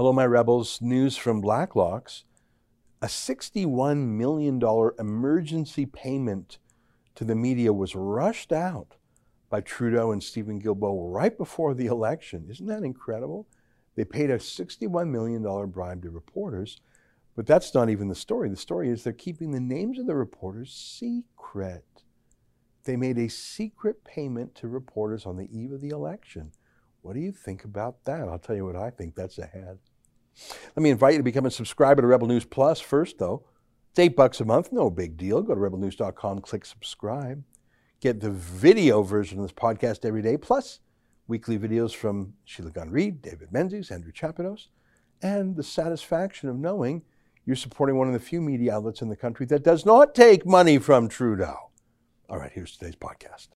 Hello, my rebels. News from Blacklock's. A $61 million emergency payment to the media was rushed out by Trudeau and Steven Guilbeault right before the election. Isn't that incredible? They paid a $61 million bribe to reporters, but that's not even the story. The story is they're keeping the names of the reporters secret. They made a secret payment to reporters on the eve of the election. What do you think about that? I'll tell you what I think. That's a ahead. Let me invite you to become a subscriber to Rebel News Plus first, though. It's eight bucks a month, no big deal. Go to rebelnews.com, click subscribe. Get the video version of this podcast every day, plus weekly videos from Sheila Gunn Reid, David Menzies, Andrew Chapados, and the satisfaction of knowing you're supporting one of the few media outlets in the country that does not take money from Trudeau. All right, here's today's podcast.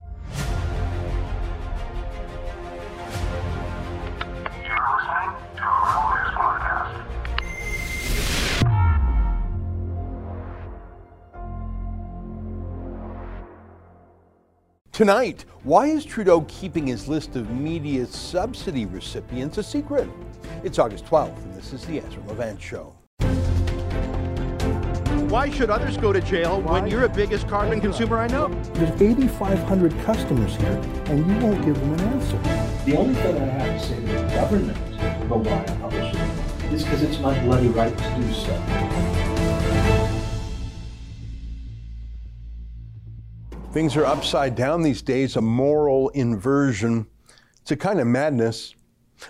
Tonight, why is Trudeau keeping his list of media subsidy recipients a secret? It's August 12th, and this is the Ezra Levant Show. Why should others go to jail Why? when you're the biggest carbon consumer I know? There's 8,500 customers here, and you won't give them an answer. The only thing I have to say to the government about why I publish it is because it's my bloody right to do so. Things are upside down these days, a moral inversion. It's a kind of madness.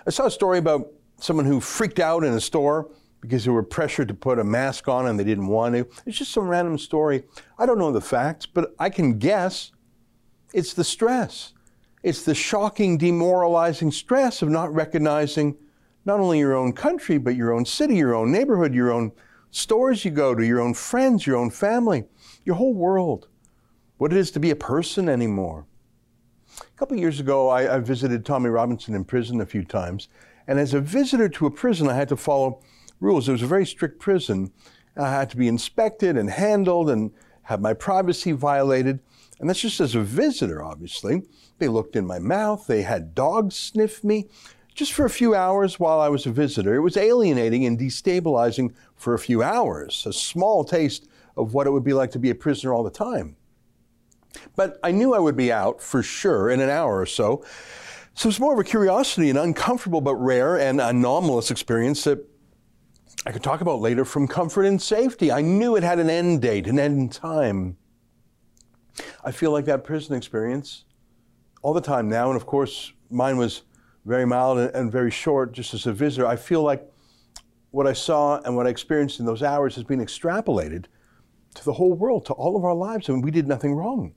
I saw a story about someone who freaked out in a store because they were pressured to put a mask on and they didn't want to. It's just some random story. I don't know the facts, but I can guess it's the stress. It's the shocking, demoralizing stress of not recognizing not only your own country, but your own city, your own neighborhood, your own stores you go to, your own friends, your own family, your whole world what it is to be a person anymore. A couple years ago, I, I, visited Tommy Robinson in prison a few times, and as a visitor to a prison, I had to follow rules. It was a very strict prison. I had to be inspected and handled and have my privacy violated. And that's just as a visitor, obviously. They looked in my mouth, they had dogs sniff me. Just for a few hours while I was a visitor. It was alienating and destabilizing for a few hours, a small taste of what it would be like to be a prisoner all the time. But I knew I would be out for sure in an hour or so. So it's more of a curiosity, an uncomfortable but rare and anomalous experience that I could talk about later from comfort and safety. I knew it had an end date, an end time. I feel like that prison experience all the time now, and of course, mine was very mild and very short just as a visitor. I feel like what I saw and what I experienced in those hours has been extrapolated to the whole world, to all of our lives, and we did nothing wrong.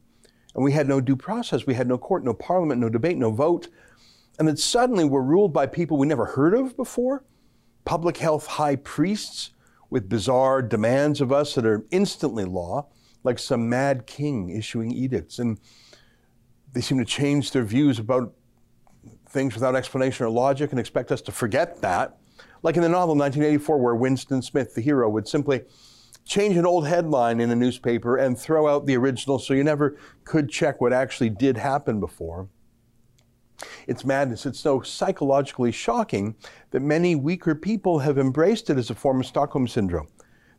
And we had no due process. We had no court, no parliament, no debate, no vote. And then suddenly we're ruled by people we never heard of before public health high priests with bizarre demands of us that are instantly law, like some mad king issuing edicts. And they seem to change their views about things without explanation or logic and expect us to forget that. Like in the novel 1984, where Winston Smith, the hero, would simply change an old headline in a newspaper and throw out the original so you never could check what actually did happen before. It's madness. It's so psychologically shocking that many weaker people have embraced it as a form of Stockholm Syndrome.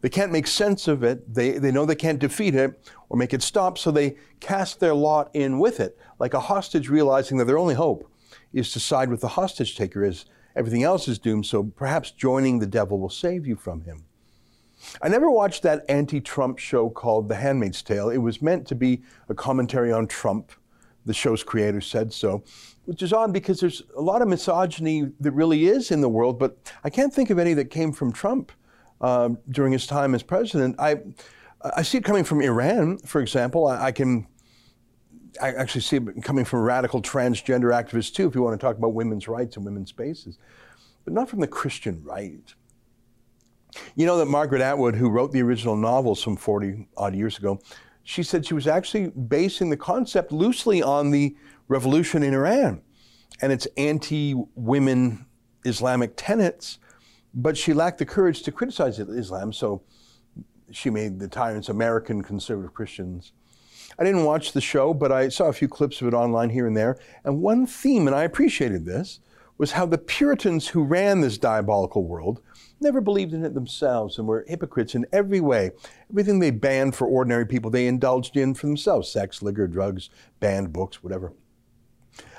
They can't make sense of it. They, they know they can't defeat it or make it stop, so they cast their lot in with it, like a hostage realizing that their only hope is to side with the hostage taker as everything else is doomed, so perhaps joining the devil will save you from him. I never watched that anti Trump show called The Handmaid's Tale. It was meant to be a commentary on Trump. The show's creator said so, which is odd because there's a lot of misogyny that really is in the world, but I can't think of any that came from Trump um, during his time as president. I, I see it coming from Iran, for example. I, I can I actually see it coming from radical transgender activists too, if you want to talk about women's rights and women's spaces, but not from the Christian right. You know that Margaret Atwood, who wrote the original novel some 40 odd years ago, she said she was actually basing the concept loosely on the revolution in Iran and its anti women Islamic tenets, but she lacked the courage to criticize Islam, so she made the tyrants American conservative Christians. I didn't watch the show, but I saw a few clips of it online here and there. And one theme, and I appreciated this, was how the Puritans who ran this diabolical world never believed in it themselves and were hypocrites in every way. Everything they banned for ordinary people, they indulged in for themselves sex, liquor, drugs, banned books, whatever.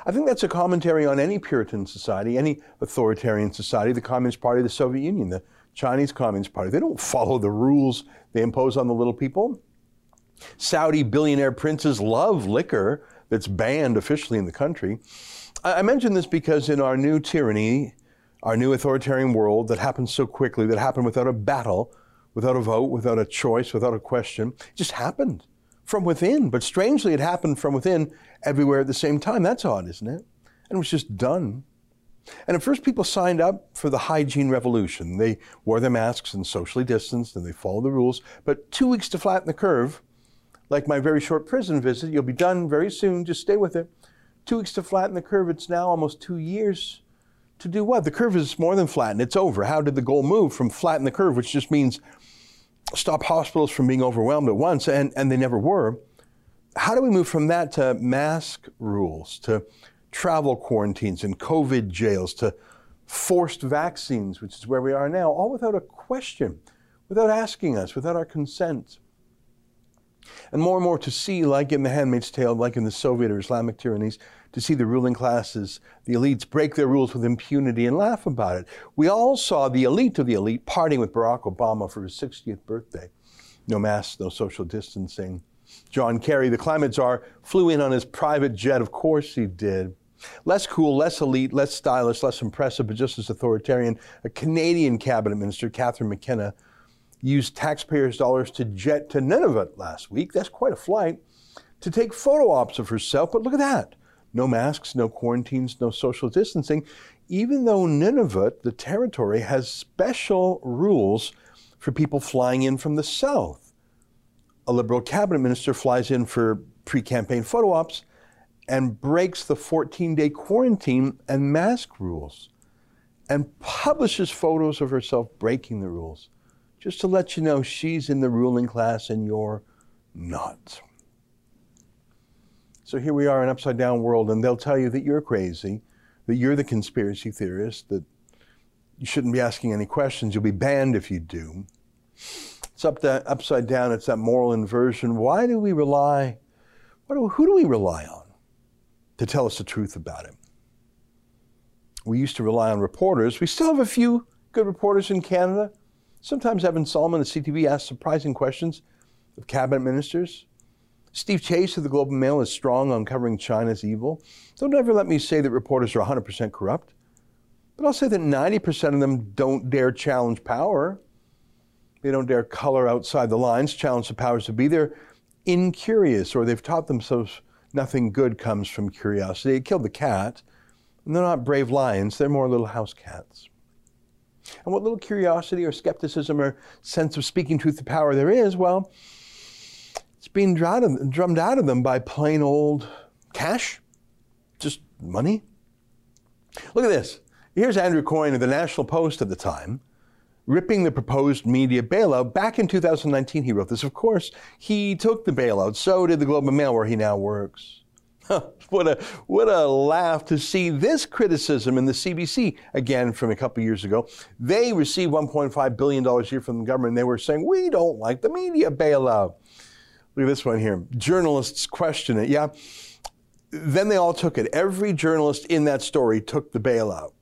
I think that's a commentary on any Puritan society, any authoritarian society, the Communist Party, the Soviet Union, the Chinese Communist Party. They don't follow the rules they impose on the little people. Saudi billionaire princes love liquor that's banned officially in the country. I mention this because in our new tyranny, our new authoritarian world that happened so quickly, that happened without a battle, without a vote, without a choice, without a question, it just happened from within. But strangely, it happened from within everywhere at the same time. That's odd, isn't it? And it was just done. And at first, people signed up for the hygiene revolution. They wore their masks and socially distanced and they followed the rules. But two weeks to flatten the curve, like my very short prison visit, you'll be done very soon. Just stay with it. Two weeks to flatten the curve. It's now almost two years to do what? The curve is more than flattened. It's over. How did the goal move from flatten the curve, which just means stop hospitals from being overwhelmed at once, and, and they never were. How do we move from that to mask rules, to travel quarantines and COVID jails, to forced vaccines, which is where we are now, all without a question, without asking us, without our consent? And more and more to see, like in The Handmaid's Tale, like in the Soviet or Islamic tyrannies, to see the ruling classes, the elites, break their rules with impunity and laugh about it. We all saw the elite of the elite partying with Barack Obama for his 60th birthday. No masks, no social distancing. John Kerry, the climate czar, flew in on his private jet. Of course he did. Less cool, less elite, less stylish, less impressive, but just as authoritarian. A Canadian cabinet minister, Catherine McKenna, used taxpayers' dollars to jet to Nunavut last week. That's quite a flight. To take photo ops of herself, but look at that no masks, no quarantines, no social distancing, even though Nunavut, the territory, has special rules for people flying in from the south. A Liberal cabinet minister flies in for pre campaign photo ops and breaks the 14 day quarantine and mask rules and publishes photos of herself breaking the rules just to let you know she's in the ruling class and you're not. So here we are in an upside down world, and they'll tell you that you're crazy, that you're the conspiracy theorist, that you shouldn't be asking any questions. You'll be banned if you do. It's up that upside down. It's that moral inversion. Why do we rely? Do, who do we rely on to tell us the truth about it? We used to rely on reporters. We still have a few good reporters in Canada. Sometimes Evan Solomon at CTV asks surprising questions of cabinet ministers. Steve Chase of the Globe and Mail is strong on covering China's evil. Don't ever let me say that reporters are 100% corrupt, but I'll say that 90% of them don't dare challenge power. They don't dare color outside the lines, challenge the powers to be. They're incurious, or they've taught themselves nothing good comes from curiosity. It killed the cat, and they're not brave lions, they're more little house cats. And what little curiosity or skepticism or sense of speaking truth to power there is, well, it's being drummed out of them by plain old cash, just money. Look at this. Here's Andrew Coyne of the National Post at the time, ripping the proposed media bailout. Back in 2019, he wrote this. Of course, he took the bailout. So did the Globe and Mail, where he now works. what a what a laugh to see this criticism in the CBC again from a couple years ago. They received 1.5 billion dollars a year from the government. And they were saying we don't like the media bailout. Look at this one here. Journalists question it. Yeah. Then they all took it. Every journalist in that story took the bailout.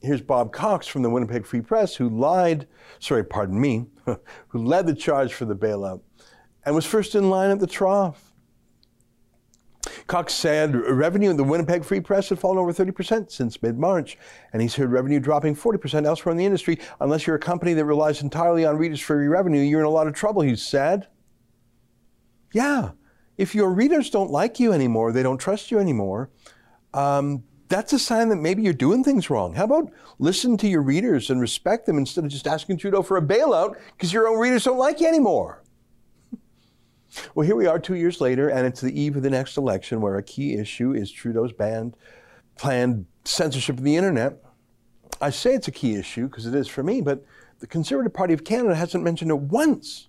Here's Bob Cox from the Winnipeg Free Press who lied, sorry, pardon me, who led the charge for the bailout and was first in line at the trough. Cox said revenue in the Winnipeg Free Press had fallen over 30% since mid March, and he's heard revenue dropping 40% elsewhere in the industry. Unless you're a company that relies entirely on readers for your revenue, you're in a lot of trouble, he said. Yeah, if your readers don't like you anymore, they don't trust you anymore, um, that's a sign that maybe you're doing things wrong. How about listen to your readers and respect them instead of just asking Trudeau for a bailout because your own readers don't like you anymore? well, here we are two years later, and it's the eve of the next election where a key issue is Trudeau's banned, planned censorship of the internet. I say it's a key issue because it is for me, but the Conservative Party of Canada hasn't mentioned it once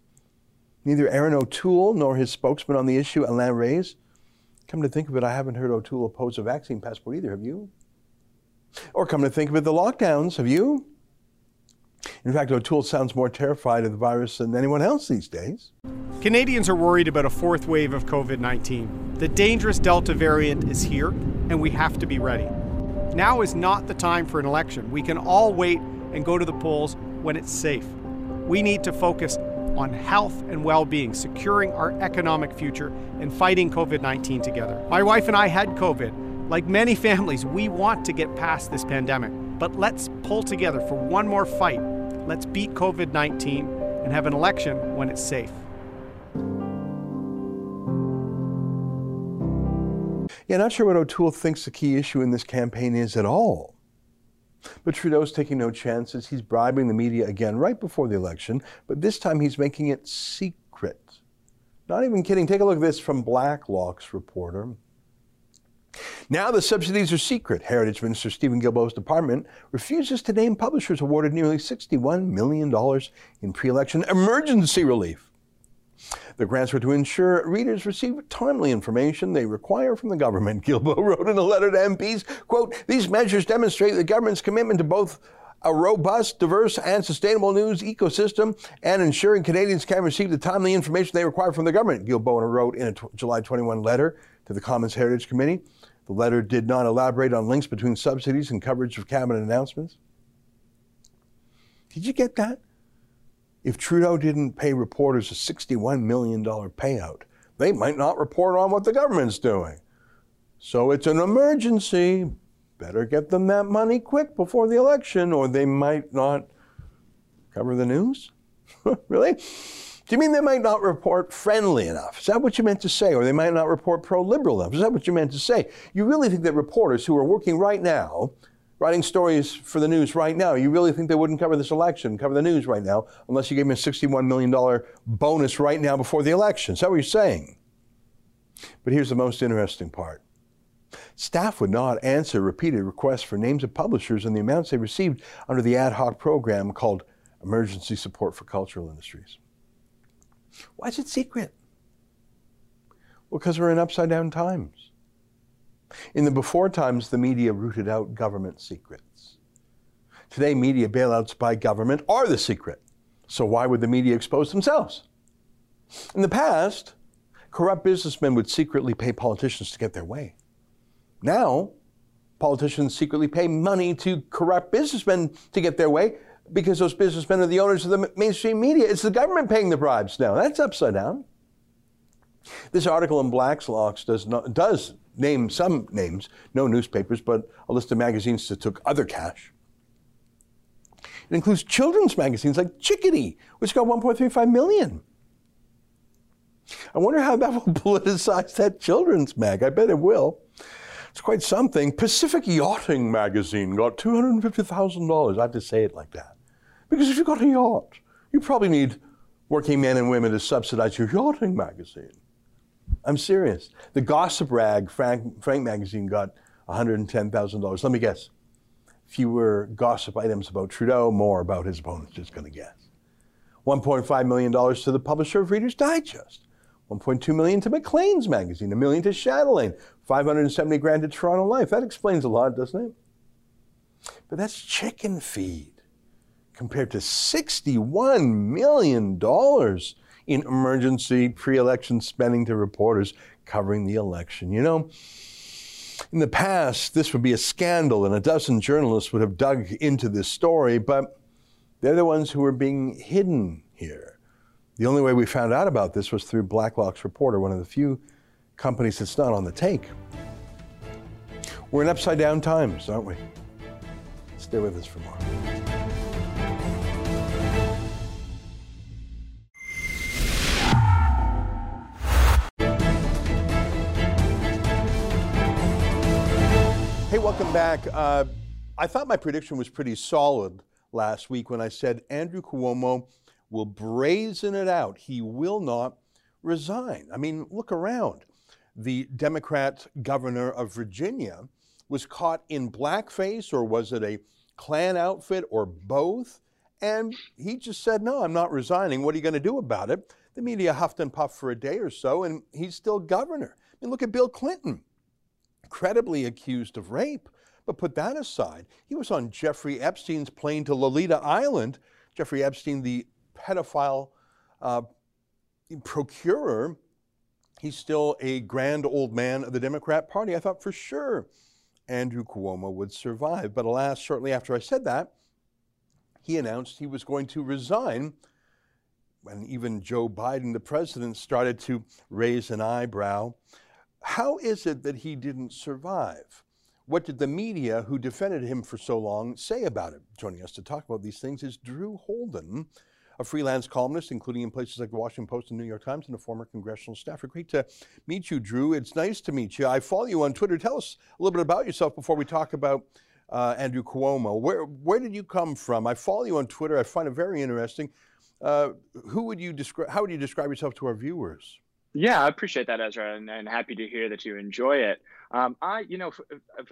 Neither Erin O'Toole nor his spokesman on the issue, Alain Rayes. Come to think of it, I haven't heard O'Toole oppose a vaccine passport either, have you? Or come to think of it, the lockdowns, have you? In fact, O'Toole sounds more terrified of the virus than anyone else these days. Canadians are worried about a fourth wave of COVID 19. The dangerous Delta variant is here, and we have to be ready. Now is not the time for an election. We can all wait and go to the polls when it's safe. We need to focus on health and well being, securing our economic future, and fighting COVID 19 together. My wife and I had COVID. Like many families, we want to get past this pandemic, but let's pull together for one more fight. Let's beat COVID 19 and have an election when it's safe. Yeah, not sure what O'Toole thinks the key issue in this campaign is at all. But Trudeau's taking no chances. He's bribing the media again right before the election, but this time he's making it secret. Not even kidding. Take a look at this from Blacklock's reporter. Now the subsidies are secret. Heritage Minister Steven Guilbeault's department refuses to name publishers awarded nearly $61 million in pre election emergency relief. The grants were to ensure readers receive timely information they require from the government. Guilbeault wrote in a letter to MPs, quote, these measures demonstrate the government's commitment to both a robust, diverse, and sustainable news ecosystem and ensuring Canadians can receive the timely information they require from the government, Guilbeault wrote in a t- July 21 letter to the Commons Heritage Committee. The letter did not elaborate on links between subsidies and coverage of cabinet announcements. Did you get that? If Trudeau didn't pay reporters a $61 million payout, they might not report on what the government's doing. So it's an emergency. Better get them that money quick before the election, or they might not cover the news. really? Do you mean they might not report friendly enough? Is that what you meant to say? Or they might not report pro liberal enough? Is that what you meant to say? You really think that reporters who are working right now writing stories for the news right now. You really think they wouldn't cover this election, cover the news right now, unless you gave them a $61 million bonus right now before the election? Is that what you're saying? But here's the most interesting part. Staff would not answer repeated requests for names of publishers and the amounts they received under the ad hoc program called Emergency Support for Cultural Industries. Why is it secret? Well, because we're in upside down times. In the before times, the media rooted out government secrets. Today, media bailouts by government are the secret. So why would the media expose themselves? In the past, corrupt businessmen would secretly pay politicians to get their way. Now, politicians secretly pay money to corrupt businessmen to get their way because those businessmen are the owners of the mainstream media. It's the government paying the bribes now. That's upside down. This article in Blacklock's does not does name some names, no newspapers, but a list of magazines that took other cash. It includes children's magazines like Chickadee, which got 1.35 million. I wonder how that will politicize that children's mag. I bet it will. It's quite something. Pacific Yachting Magazine got $250,000. I have to say it like that. Because if you've got a yacht, you probably need working men and women to subsidize your yachting magazine. I'm serious. The gossip rag, Frank, Frank magazine, got $110,000. Let me guess. Fewer gossip items about Trudeau, more about his opponents, just going to guess. $1.5 million to the publisher of Reader's Digest. 1.2 million to Maclean's magazine, a million to Chatelaine, 570 grand to Toronto Life. That explains a lot, doesn't it? But that's chicken feed compared to $61 million in emergency pre election spending to reporters covering the election. You know, in the past, this would be a scandal, and a dozen journalists would have dug into this story, but they're the ones who are being hidden here. The only way we found out about this was through Blacklock's reporter, one of the few companies that's not on the take. We're in upside down times, aren't we? Stay with us for more. Back. Uh, I thought my prediction was pretty solid last week when I said Andrew Cuomo will brazen it out. He will not resign. I mean, look around. The Democrat governor of Virginia was caught in blackface, or was it a Klan outfit, or both? And he just said, No, I'm not resigning. What are you going to do about it? The media huffed and puffed for a day or so, and he's still governor. I mean, look at Bill Clinton credibly accused of rape, But put that aside, he was on Jeffrey Epstein's plane to Lolita Island. Jeffrey Epstein, the pedophile uh, procurer, he's still a grand old man of the Democrat Party. I thought for sure Andrew Cuomo would survive. But alas, shortly after I said that, he announced he was going to resign. When even Joe Biden, the president, started to raise an eyebrow. How is it that he didn't survive? What did the media who defended him for so long say about it? Joining us to talk about these things is Drew Holden, a freelance columnist, including in places like the Washington Post and New York Times, and a former congressional staffer. Great to meet you, Drew. It's nice to meet you. I follow you on Twitter. Tell us a little bit about yourself before we talk about uh, Andrew Cuomo. Where where did you come from? I follow you on Twitter. I find it very interesting. Uh, who would you describe? How would you describe yourself to our viewers? Yeah, I appreciate that, Ezra, and, and happy to hear that you enjoy it. Um, I, you know,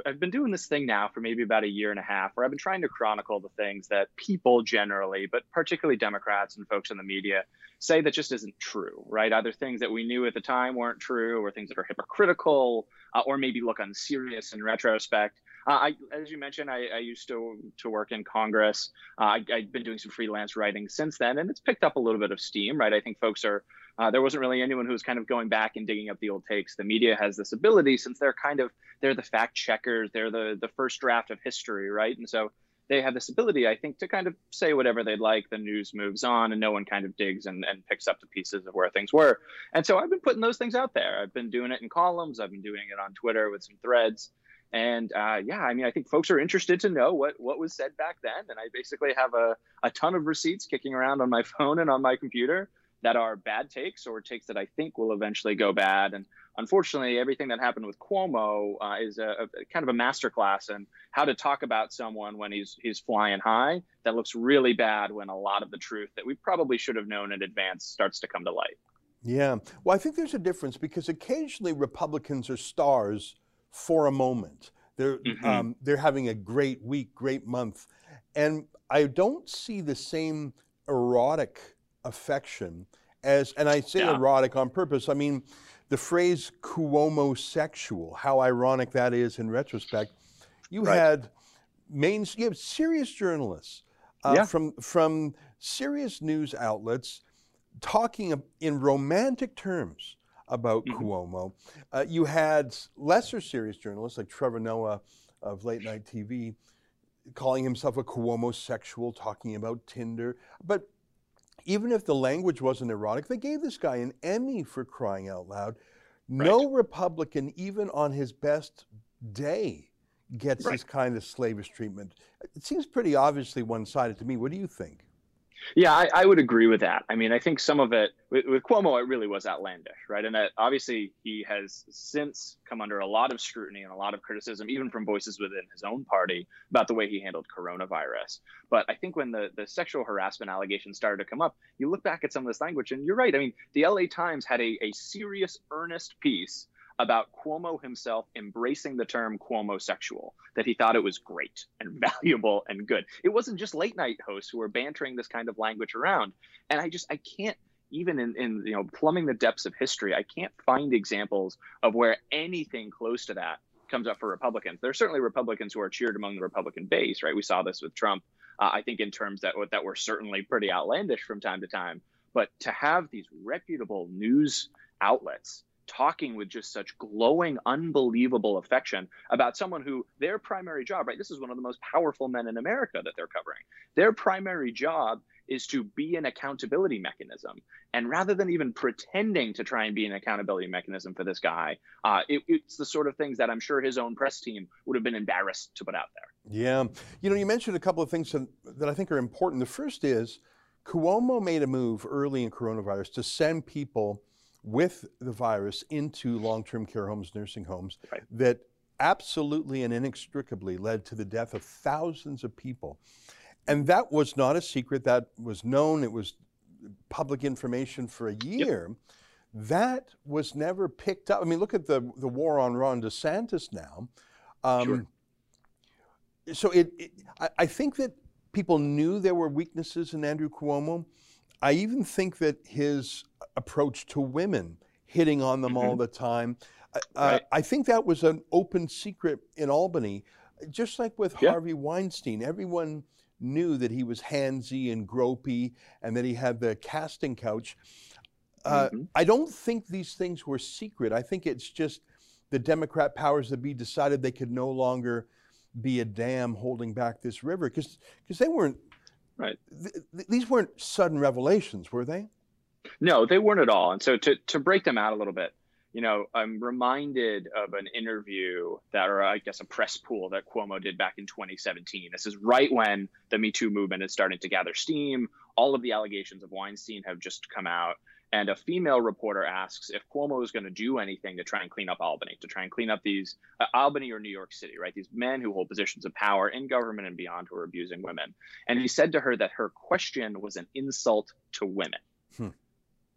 I've, been doing this thing now for maybe about a year and a half, where I've been trying to chronicle the things that people generally, but particularly Democrats and folks in the media, say that just isn't true, right? Either things that we knew at the time weren't true, or things that are hypocritical, uh, or maybe look unserious in retrospect. Uh, I, as you mentioned, I, I, used to to work in Congress. Uh, I, I've been doing some freelance writing since then, and it's picked up a little bit of steam, right? I think folks are uh, there wasn't really anyone who was kind of going back and digging up the old takes. The media has this ability since they're kind of they're the fact checkers, they're the the first draft of history, right? And so they have this ability, I think, to kind of say whatever they'd like. The news moves on, and no one kind of digs and, and picks up the pieces of where things were. And so I've been putting those things out there. I've been doing it in columns. I've been doing it on Twitter with some threads. And uh, yeah, I mean, I think folks are interested to know what what was said back then. And I basically have a, a ton of receipts kicking around on my phone and on my computer that are bad takes or takes that I think will eventually go bad. And unfortunately, everything that happened with Cuomo uh, is a, a, kind of a masterclass in how to talk about someone when he's he's flying high. That looks really bad when a lot of the truth that we probably should have known in advance starts to come to light. Yeah, well, I think there's a difference because occasionally Republicans are stars for a moment. They're mm-hmm. um, they're having a great week, great month, and I don't see the same erotic affection as, and I say yeah. erotic on purpose. I mean, the phrase Cuomo sexual, how ironic that is in retrospect. You right. had main, you have serious journalists uh, yeah. from from serious news outlets talking in romantic terms about mm-hmm. Cuomo. Uh, you had lesser serious journalists like Trevor Noah of late night TV calling himself a Cuomo sexual, talking about Tinder. But even if the language wasn't erotic, they gave this guy an Emmy for crying out loud. Right. No Republican, even on his best day, gets right. this kind of slavish treatment. It seems pretty obviously one sided to me. What do you think? Yeah, I, I, would agree with that. I mean, I think some of it with, with Cuomo, it really was outlandish, right? And that obviously he has since come under a lot of scrutiny and a lot of criticism, even from voices within his own party, about the way he handled coronavirus. But I think when the, the sexual harassment allegations started to come up, you look back at some of this language, and you're right. I mean, the LA Times had a, a serious, earnest piece about Cuomo himself embracing the term Cuomo sexual, that he thought it was great and valuable and good. It wasn't just late night hosts who were bantering this kind of language around. And I just, I can't, even in, in you know plumbing the depths of history, I can't find examples of where anything close to that comes up for Republicans. There are certainly Republicans who are cheered among the Republican base, right? We saw this with Trump. Uh, I think in terms that that were certainly pretty outlandish from time to time. But to have these reputable news outlets talking with just such glowing, unbelievable affection about someone who their primary job, right? This is one of the most powerful men in America that they're covering. Their primary job is to be an accountability mechanism. And rather than even pretending to try and be an accountability mechanism for this guy, uh, it, it's the sort of things that I'm sure his own press team would have been embarrassed to put out there. Yeah. You know, you mentioned a couple of things that I think are important. The first is Cuomo made a move early in coronavirus to send people with the virus into long term care homes, nursing homes, right. that absolutely and inextricably led to the death of thousands of people. And that was not a secret, that was known, it was public information for a year. Yep. That was never picked up. I mean, look at the, the war on Ron DeSantis now. Um, sure. So it, it I, I think that people knew there were weaknesses in Andrew Cuomo. I even think that his approach to women, hitting on them mm-hmm. all the time, right. I think that was an open secret in Albany. Just like with Yeah. Harvey Weinstein, everyone knew that he was handsy and gropey and that he had the casting couch. Uh, Mhm. I don't think these things were secret. I think it's just the Democrat powers that be decided they could no longer be a dam holding back this river because they weren't Right. th- th- these weren't sudden revelations, were they? No, they weren't at all. And so to to break them out a little bit, you know, I'm reminded of an interview that, or I guess a press pool that Cuomo did back in 2017. This is right when the Me Too movement is starting to gather steam. All of the allegations of Weinstein have just come out. And a female reporter asks if Cuomo is going to do anything to try and clean up Albany, to try and clean up these uh, Albany or New York City, right? These men who hold positions of power in government and beyond who are abusing women. And he said to her that her question was an insult to women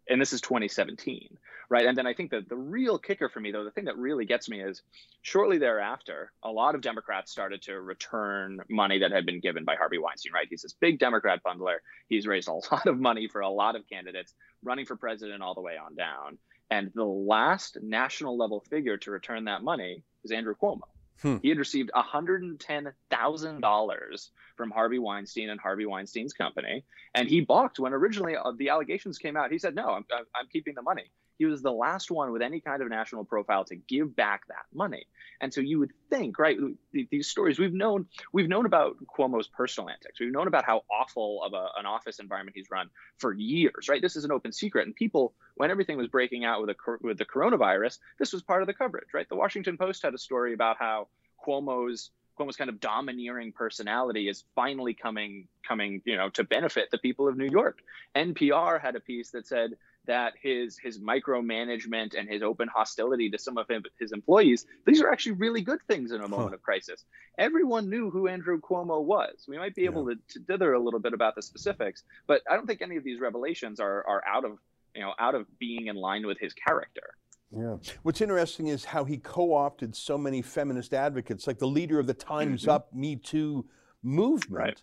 and this is 2017 right? And then i think that the real kicker for me though the thing that really gets me is shortly thereafter a lot of democrats started to return money that had been given by harvey weinstein right? He's this big democrat bundler he's raised a lot of money for a lot of candidates running for president all the way on down. And the last national level figure to return that money is andrew cuomo Hmm. he had received $110,000 from Harvey Weinstein and Harvey Weinstein's company. And he balked when originally uh, the allegations came out. He said, no, I'm, I'm- I'm keeping the money. He was the last one with any kind of national profile to give back that money. And so you would think, right, these stories we've known, we've known about Cuomo's personal antics. We've known about how awful of a, an office environment he's run for years, right? This is an open secret. And people, when everything was breaking out with, a, with the coronavirus, this was part of the coverage, right? The Washington Post had a story about how Cuomo's Cuomo's kind of domineering personality is finally coming coming you know to benefit the people of New York. NPR had a piece that said that his his micromanagement and his open hostility to some of him, his employees these are actually really good things in a moment of crisis. Everyone knew who Andrew Cuomo was. We might be able to, to dither a little bit about the specifics, but I don't think any of these revelations are are out of you know out of being in line with his character. Yeah. What's interesting is how he co-opted so many feminist advocates, like the leader of the Times mm-hmm. Up Me Too movement, Right.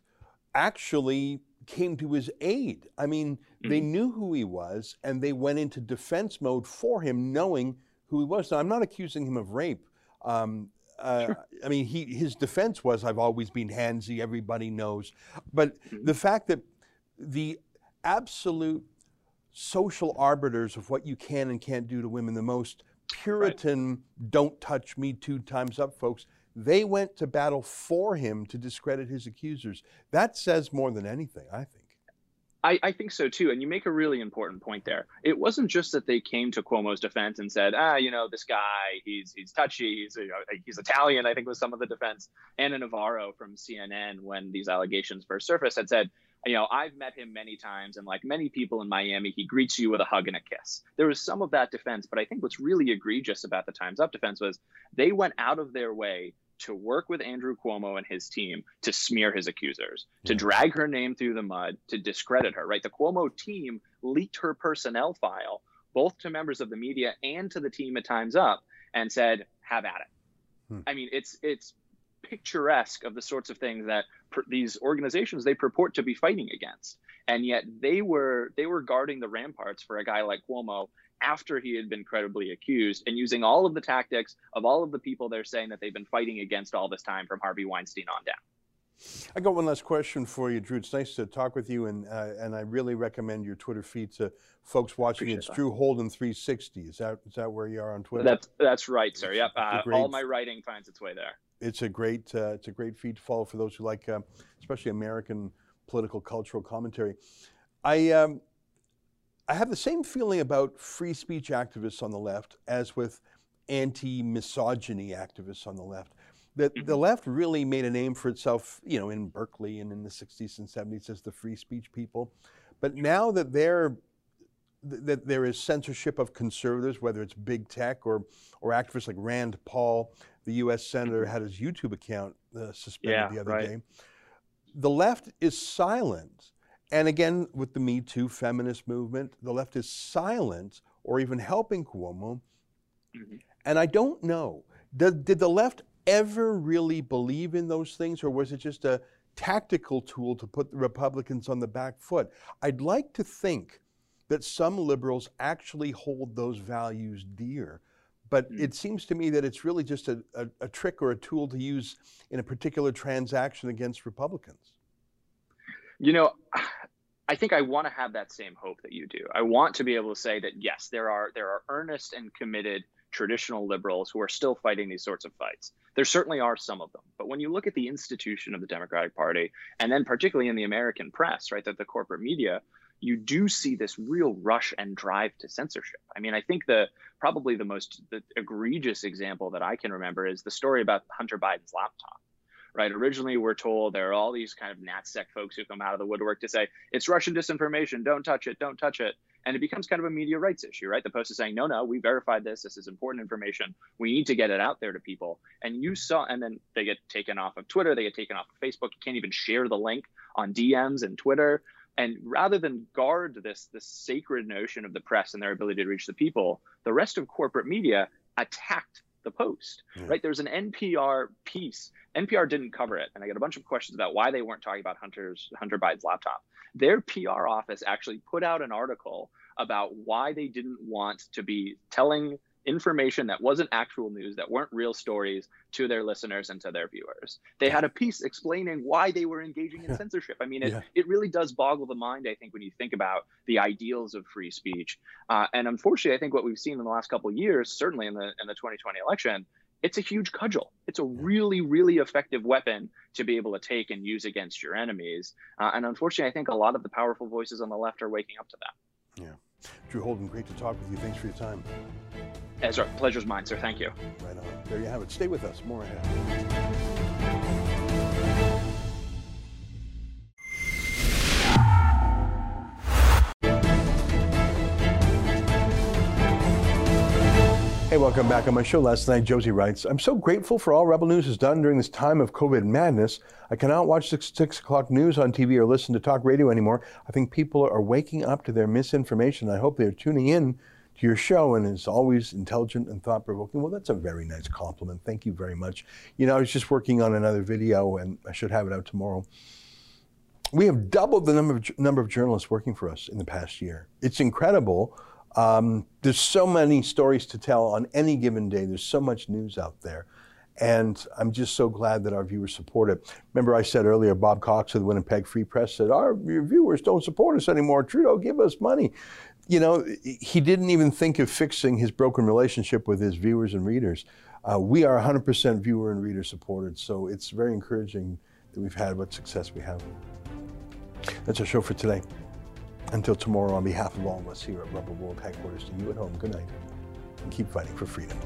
actually came to his aid. I mean, they Mm-hmm. knew who he was and they went into defense mode for him, knowing who he was. Now, I'm not accusing him of rape. Um, uh, I mean, he, his defense was, I've always been handsy, everybody knows. But Mm-hmm. the fact that the absolute social arbiters of what you can and can't do to women, the most Puritan, don't touch me two times up folks, they went to battle for him to discredit his accusers. That says more than anything, I think. I, I think so too. And you make a really important point there. It wasn't just that they came to Cuomo's defense and said, ah, you know, this guy, he's he's touchy, he's you know, he's Italian, I think was some of the defense. Ana Navarro from CNN, when these allegations first surfaced, had said, you know, I've met him many times, and like many people in Miami, he greets you with a hug and a kiss. There was some of that defense, but I think what's really egregious about the Times Up defense was they went out of their way to work with Andrew Cuomo and his team to smear his accusers, to drag her name through the mud, to discredit her, right? The Cuomo team leaked her personnel file, both to members of the media and to the team at Times Up, and said, have at it. Hmm. I mean, it's it's picturesque of the sorts of things that pr- these organizations they purport to be fighting against and yet they were they were guarding the ramparts for a guy like Cuomo after he had been credibly accused and using all of the tactics of all of the people they're saying that they've been fighting against all this time from Harvey Weinstein on down. I got one last question for you, Drew. It's nice to talk with you, and uh, and I really recommend your Twitter feed to folks watching. Appreciate it's that. Drew Holden 360. Is that is that where you are on Twitter? That's that's right, sir. Yep. Uh, all my writing finds its way there. it's a great uh, it's a great feed to follow for those who like, uh, especially American political cultural commentary. I um, I have the same feeling about free speech activists on the left as with anti-misogyny activists on the left. That the left really made a name for itself, you know, in Berkeley and in the 60s and 70s as the free speech people. But now that they're that there is censorship of conservatives, whether it's big tech or, or activists like Rand Paul, the U.S. senator had his YouTube account uh, suspended Yeah, the other right. day. The left is silent, and again with the Me Too feminist movement, the left is silent or even helping Cuomo. And I don't know, did, did the left ever really believe in those things, or was it just a tactical tool to put the Republicans on the back foot? I'd like to think that some liberals actually hold those values dear, But mm. it seems to me that it's really just a, a, a trick or a tool to use in a particular transaction against Republicans. You know, I think I want to have that same hope that you do. I want to be able to say that yes, there are there are earnest and committed traditional liberals who are still fighting these sorts of fights. There certainly are some of them. But when you look at the institution of the Democratic Party, and then particularly in the American press, right, that the corporate media, you do see this real rush and drive to censorship. I mean, I think the probably the most the egregious example that I can remember is the story about Hunter Biden's laptop. Right. Originally, we're told there are all these kind of NatSec folks who come out of the woodwork to say it's Russian disinformation. Don't touch it. Don't touch it and it becomes kind of a media rights issue, right? The Post is saying, no, no, we verified this. This is important information. We need to get it out there to people. And you saw, and then they get taken off of Twitter, they get taken off of Facebook. You can't even share the link on DMs and Twitter. And rather than guard this this sacred notion of the press and their ability to reach the people, the rest of corporate media attacked the Post, yeah. right? There's an NPR piece. NPR didn't cover it, and I got a bunch of questions about why they weren't talking about Hunter's Hunter Biden's laptop. Their PR office actually put out an article about why they didn't want to be telling information that wasn't actual news, that weren't real stories to their listeners and to their viewers. They had a piece explaining why they were engaging in censorship. I mean, it, yeah. it really does boggle the mind, I think, when you think about the ideals of free speech. Uh, and unfortunately, I think what we've seen in the last couple of years, certainly in the in the 2020 election, it's a huge cudgel. It's a really, really effective weapon to be able to take and use against your enemies. Uh, and unfortunately, I think a lot of the powerful voices on the left are waking up to that. Yeah. Drew Holden, great to talk with you. Thanks for your time. Ezra, pleasure's mine, sir. Thank you. Right on. There you have it. Stay with us. More ahead. Hey, welcome back on my show last night. Josie writes, I'm so grateful for all Rebel News has done during this time of COVID madness. I cannot watch six, six o'clock news on TV or listen to talk radio anymore. I think people are waking up to their misinformation. I hope they're tuning in to your show and is always intelligent and thought provoking. Well, that's a very nice compliment. Thank you very much. You know, I was just working on another video and I should have it out tomorrow. We have doubled the number of, number of journalists working for us in the past year. It's incredible. Um, there's so many stories to tell on any given day. There's so much news out there. And I'm just so glad that our viewers support it. Remember, I said earlier, Bob Cox of the Winnipeg Free Press said, Our viewers don't support us anymore. Trudeau, give us money. You know, he didn't even think of fixing his broken relationship with his viewers and readers. Uh, we are 100% viewer and reader supported, so it's very encouraging that we've had what success we have. That's our show for today. Until tomorrow, on behalf of all of us here at Rebel World Headquarters, to you at home, good night, and keep fighting for freedom.